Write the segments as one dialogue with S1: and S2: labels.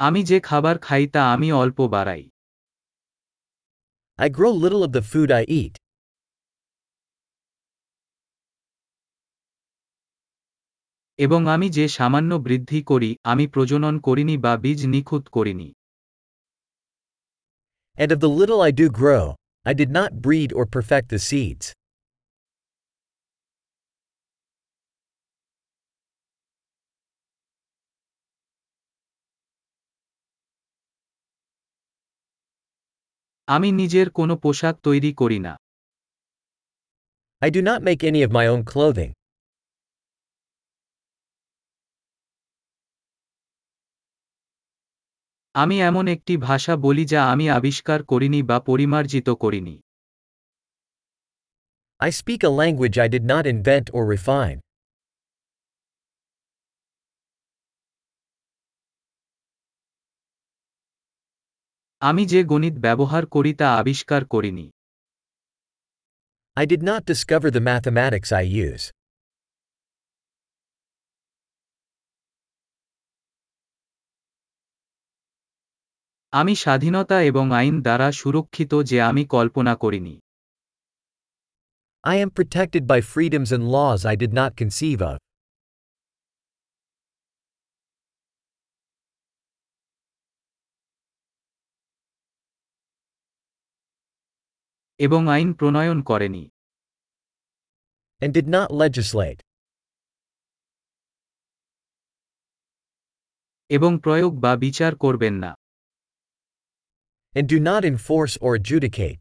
S1: আমি যে খাবার খাই তা আমি অল্প বাড়াই
S2: I grow little of the food I eat.
S1: এবং আমি যে সামান্য বৃদ্ধি করি আমি প্রজনন করিনি বা বীজ নিখুঁত করিনি
S2: And of the little I do grow, I did not breed or perfect the seeds.
S1: আমি নিজের কোনো পোশাক তৈরি করি না
S2: I do not make any of my own clothing.
S1: আমি এমন একটি ভাষা বলি যা আমি আবিষ্কার করিনি বা পরিমার্জিত করিনি
S2: I speak a language I did not invent or refine.
S1: আমি যে গণিত ব্যবহার করি তা আবিষ্কার করিনি
S2: I did not discover the mathematics I use.
S1: আমি স্বাধীনতা এবং আইন দ্বারা সুরক্ষিত যে আমি কল্পনা করিনি
S2: I am protected by freedoms and laws I did not conceive of.
S1: এবং আইন প্রণয়ন করেনি
S2: and did not legislate,
S1: এবং প্রয়োগ বা বিচার করবেন না
S2: and do not enforce or adjudicate.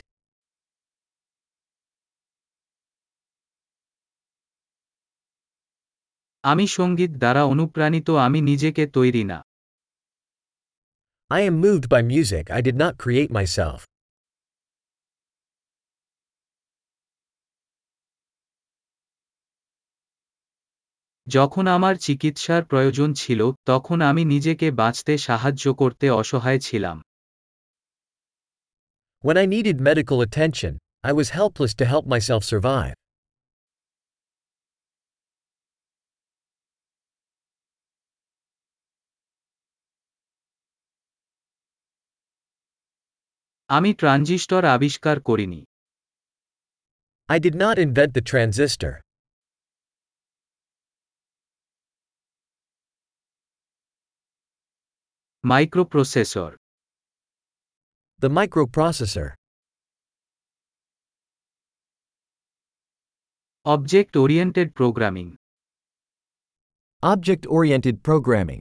S1: আমি সংগীত দ্বারা অনুপ্রাণিত আমি নিজেকে তৈরি না
S2: I am moved by music I did not create myself.
S1: যখন আমার চিকিৎসার প্রয়োজন ছিল তখন আমি নিজেকে বাঁচতে সাহায্য করতে অসহায় ছিলাম
S2: When I needed medical attention, I was helpless to help myself survive.
S1: আমি ট্রানজিস্টর আবিষ্কার করিনি
S2: I did not invent the transistor.
S1: Microprocessor
S2: The microprocessor.
S1: Object oriented programming
S2: Object oriented programming.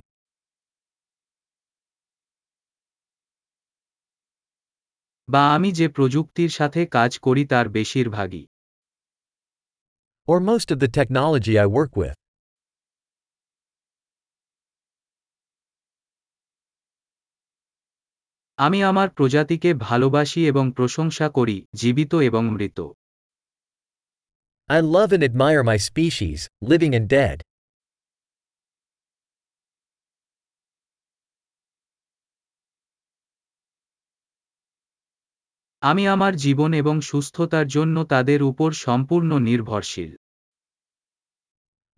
S1: বা আমি যে প্রযুক্তির সাথে কাজ করি তার বেশিরভাগই
S2: Or most of the technology I work with.
S1: আমি আমার প্রজাতিকে ভালোবাসি এবং প্রশংসা করি জীবিত এবং মৃত
S2: I love and admire my species, living and dead.
S1: আমি আমার জীবন এবং সুস্থতার জন্য তাদের উপর সম্পূর্ণ নির্ভরশীল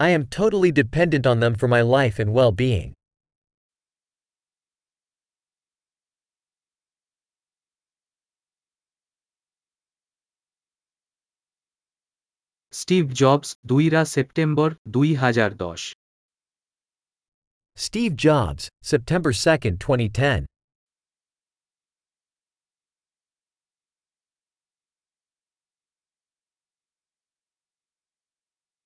S2: I am totally dependent on them for my life and well
S1: Steve Jobs দুইরা সেপ্টেম্বর দুই হাজার দশ
S2: Steve Jobs, September 2, 2010.